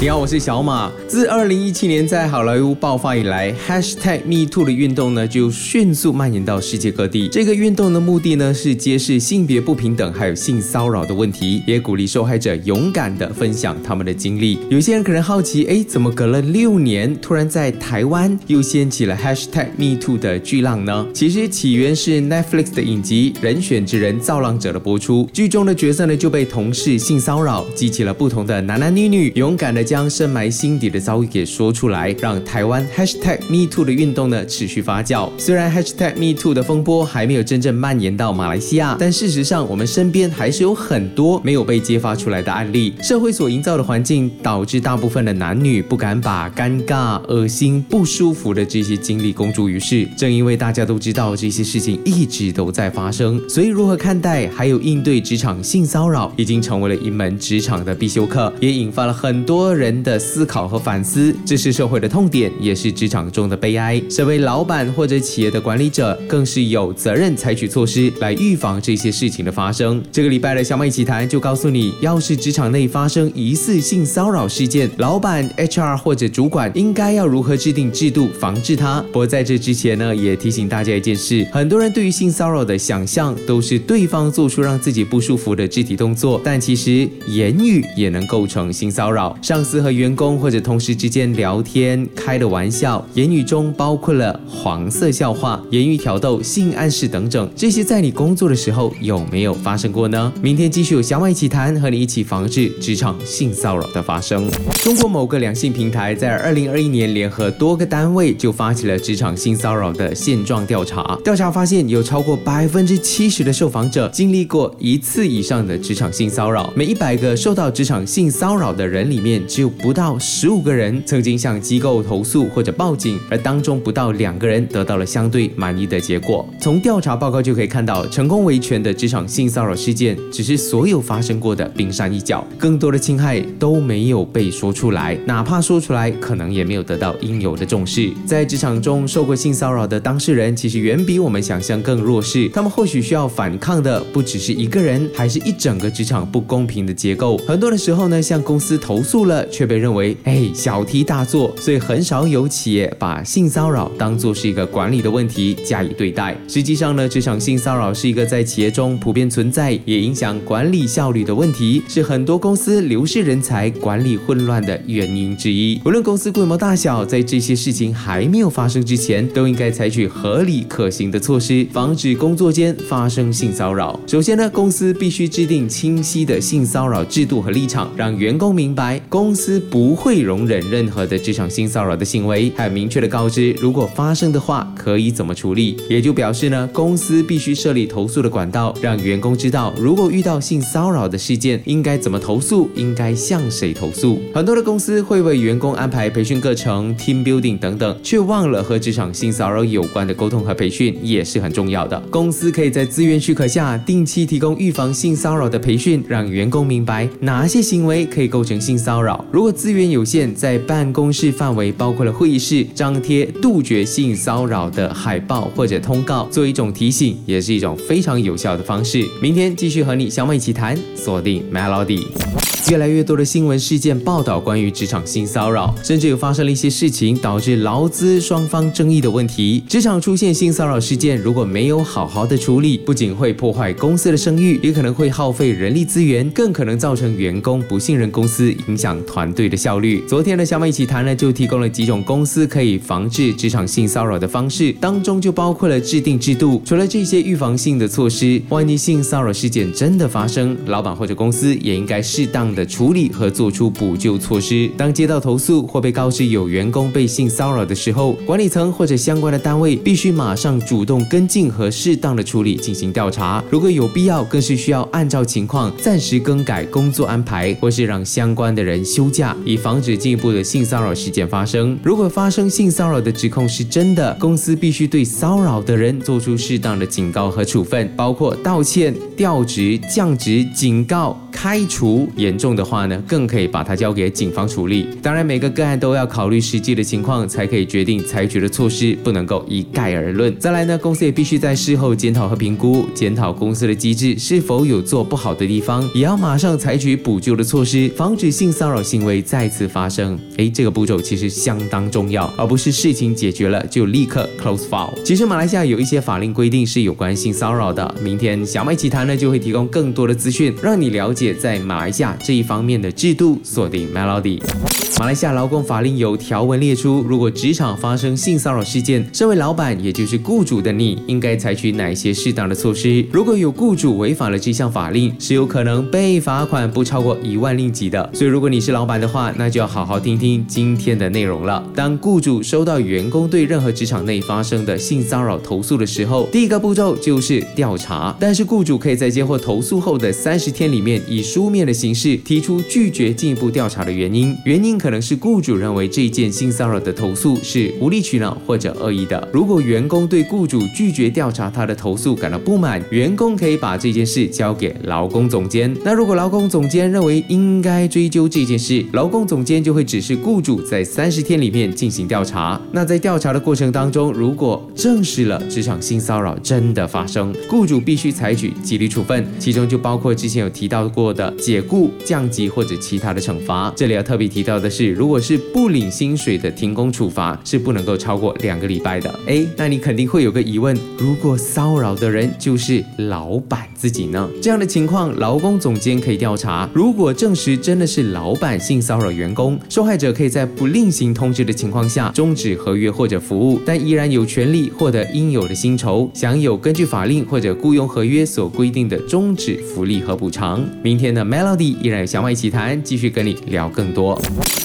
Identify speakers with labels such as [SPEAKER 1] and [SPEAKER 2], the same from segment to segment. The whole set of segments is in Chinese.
[SPEAKER 1] 你好，我是小马。自二零一七年在好莱坞爆发以来，#hashtag #MeToo 的运动呢就迅速蔓延到世界各地。这个运动的目的呢是揭示性别不平等还有性骚扰的问题，也鼓励受害者勇敢地分享他们的经历。有些人可能好奇，哎，怎么隔了六年，突然在台湾又掀起了 #hashtag #MeToo 的巨浪呢？其实起源是 Netflix 的影集《人选之人造浪者》的播出，剧中的角色呢就被同事性骚扰，激起了不同的男男女女勇敢的。将深埋心底的遭遇给说出来，让台湾 Hashtag #MeToo 的运动呢持续发酵。虽然 Hashtag #MeToo 的风波还没有真正蔓延到马来西亚，但事实上我们身边还是有很多没有被揭发出来的案例。社会所营造的环境导致大部分的男女不敢把尴尬、恶心、不舒服的这些经历公诸于世。正因为大家都知道这些事情一直都在发生，所以如何看待还有应对职场性骚扰，已经成为了一门职场的必修课，也引发了很多。人的思考和反思，这是社会的痛点，也是职场中的悲哀。身为老板或者企业的管理者，更是有责任采取措施来预防这些事情的发生。这个礼拜的小麦奇谈就告诉你，要是职场内发生疑似性骚扰事件，老板、HR 或者主管应该要如何制定制度防治它。不过在这之前呢，也提醒大家一件事：很多人对于性骚扰的想象都是对方做出让自己不舒服的肢体动作，但其实言语也能构成性骚扰。上司和员工或者同事之间聊天开的玩笑，言语中包括了黄色笑话、言语挑逗、性暗示等等，这些在你工作的时候有没有发生过呢？明天继续有小马一起谈，和你一起防治职场性骚扰的发生。中国某个两性平台在二零二一年联合多个单位就发起了职场性骚扰的现状调查，调查发现有超过百分之七十的受访者经历过一次以上的职场性骚扰，每一百个受到职场性骚扰的人里面。只有不到十五个人曾经向机构投诉或者报警，而当中不到两个人得到了相对满意的结果。从调查报告就可以看到，成功维权的职场性骚扰事件只是所有发生过的冰山一角，更多的侵害都没有被说出来，哪怕说出来，可能也没有得到应有的重视。在职场中受过性骚扰的当事人，其实远比我们想象更弱势，他们或许需要反抗的不只是一个人，还是一整个职场不公平的结构。很多的时候呢，向公司投诉了。却被认为哎小题大做，所以很少有企业把性骚扰当作是一个管理的问题加以对待。实际上呢，职场性骚扰是一个在企业中普遍存在，也影响管理效率的问题，是很多公司流失人才、管理混乱的原因之一。无论公司规模大小，在这些事情还没有发生之前，都应该采取合理可行的措施，防止工作间发生性骚扰。首先呢，公司必须制定清晰的性骚扰制度和立场，让员工明白公。公司不会容忍任何的职场性骚扰的行为，还有明确的告知，如果发生的话可以怎么处理。也就表示呢，公司必须设立投诉的管道，让员工知道，如果遇到性骚扰的事件，应该怎么投诉，应该向谁投诉。很多的公司会为员工安排培训课程、team building 等等，却忘了和职场性骚扰有关的沟通和培训也是很重要的。公司可以在资源许可下，定期提供预防性骚扰的培训，让员工明白哪些行为可以构成性骚扰。如果资源有限，在办公室范围包括了会议室，张贴杜绝性骚扰的海报或者通告，做一种提醒，也是一种非常有效的方式。明天继续和你小美一起谈，锁定 Melody。越来越多的新闻事件报道关于职场性骚扰，甚至有发生了一些事情导致劳资双方争议的问题。职场出现性骚扰事件，如果没有好好的处理，不仅会破坏公司的声誉，也可能会耗费人力资源，更可能造成员工不信任公司，影响团队的效率。昨天的小美一起谈呢，就提供了几种公司可以防治职场性骚扰的方式，当中就包括了制定制度。除了这些预防性的措施，万一性骚扰事件真的发生，老板或者公司也应该适当。的处理和做出补救措施。当接到投诉或被告知有员工被性骚扰的时候，管理层或者相关的单位必须马上主动跟进和适当的处理进行调查。如果有必要，更是需要按照情况暂时更改工作安排，或是让相关的人休假，以防止进一步的性骚扰事件发生。如果发生性骚扰的指控是真的，公司必须对骚扰的人做出适当的警告和处分，包括道歉、调职、降职、警告。开除，严重的话呢，更可以把它交给警方处理。当然，每个个案都要考虑实际的情况，才可以决定采取的措施，不能够一概而论。再来呢，公司也必须在事后检讨和评估，检讨公司的机制是否有做不好的地方，也要马上采取补救的措施，防止性骚扰行为再次发生。诶，这个步骤其实相当重要，而不是事情解决了就立刻 close file。其实马来西亚有一些法令规定是有关性骚扰的。明天小麦奇谈呢就会提供更多的资讯，让你了解在马来西亚这一方面的制度。锁定 Melody。马来西亚劳工法令有条文列出，如果职场发生性骚扰事件，身为老板也就是雇主的你，应该采取哪些适当的措施？如果有雇主违反了这项法令，是有可能被罚款不超过一万令吉的。所以如果你是老板的话，那就要好好听听今天的内容了。当雇主收到员工对任何职场内发生的性骚扰投诉的时候，第一个步骤就是调查。但是雇主可以在接获投诉后的三十天里面，以书面的形式提出拒绝进一步调查的原因。原因可。可能是雇主认为这件性骚扰的投诉是无理取闹或者恶意的。如果员工对雇主拒绝调查他的投诉感到不满，员工可以把这件事交给劳工总监。那如果劳工总监认为应该追究这件事，劳工总监就会指示雇主在三十天里面进行调查。那在调查的过程当中，如果证实了职场性骚扰真的发生，雇主必须采取纪律处分，其中就包括之前有提到过的解雇、降级或者其他的惩罚。这里要特别提到的是。是，如果是不领薪水的停工处罚，是不能够超过两个礼拜的。哎，那你肯定会有个疑问：如果骚扰的人就是老板自己呢？这样的情况，劳工总监可以调查。如果证实真的是老板性骚扰员工，受害者可以在不另行通知的情况下终止合约或者服务，但依然有权利获得应有的薪酬，享有根据法令或者雇佣合约所规定的终止福利和补偿。明天的 Melody 依然有小麦一起谈，继续跟你聊更多。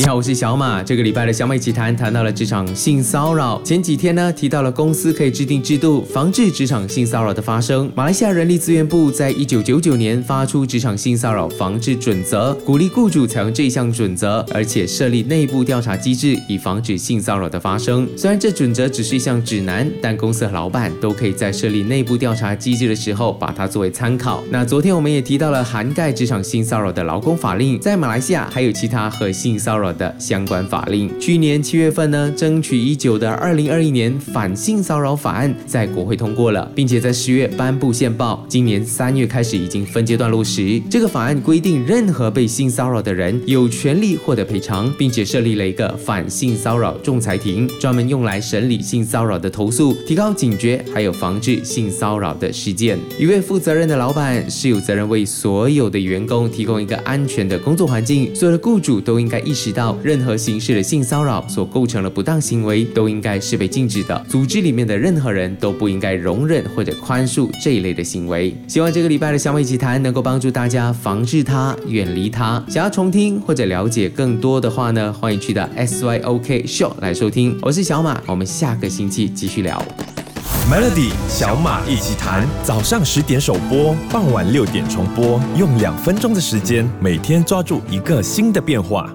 [SPEAKER 1] 你好，我是小马。这个礼拜的小马一起谈谈到了职场性骚扰。前几天呢，提到了公司可以制定制度，防治职场性骚扰的发生。马来西亚人力资源部在一九九九年发出职场性骚扰防治准则，鼓励雇主采用这项准则，而且设立内部调查机制，以防止性骚扰的发生。虽然这准则只是一项指南，但公司和老板都可以在设立内部调查机制的时候，把它作为参考。那昨天我们也提到了涵盖职场性骚扰的劳工法令，在马来西亚还有其他和性骚扰。的相关法令，去年七月份呢，争取已久的二零二一年反性骚扰法案在国会通过了，并且在十月颁布宪报，今年三月开始已经分阶段落实。这个法案规定，任何被性骚扰的人有权利获得赔偿，并且设立了一个反性骚扰仲裁庭，专门用来审理性骚扰的投诉，提高警觉，还有防治性骚扰的事件。一位负责任的老板是有责任为所有的员工提供一个安全的工作环境，所有的雇主都应该意识到。到任何形式的性骚扰所构成的不当行为都应该是被禁止的。组织里面的任何人都不应该容忍或者宽恕这一类的行为。希望这个礼拜的小美奇谈能够帮助大家防治它、远离它。想要重听或者了解更多的话呢，欢迎去到 SYOK Show 来收听。我是小马，我们下个星期继续聊。
[SPEAKER 2] Melody 小马一起谈，早上十点首播，傍晚六点重播，用两分钟的时间，每天抓住一个新的变化。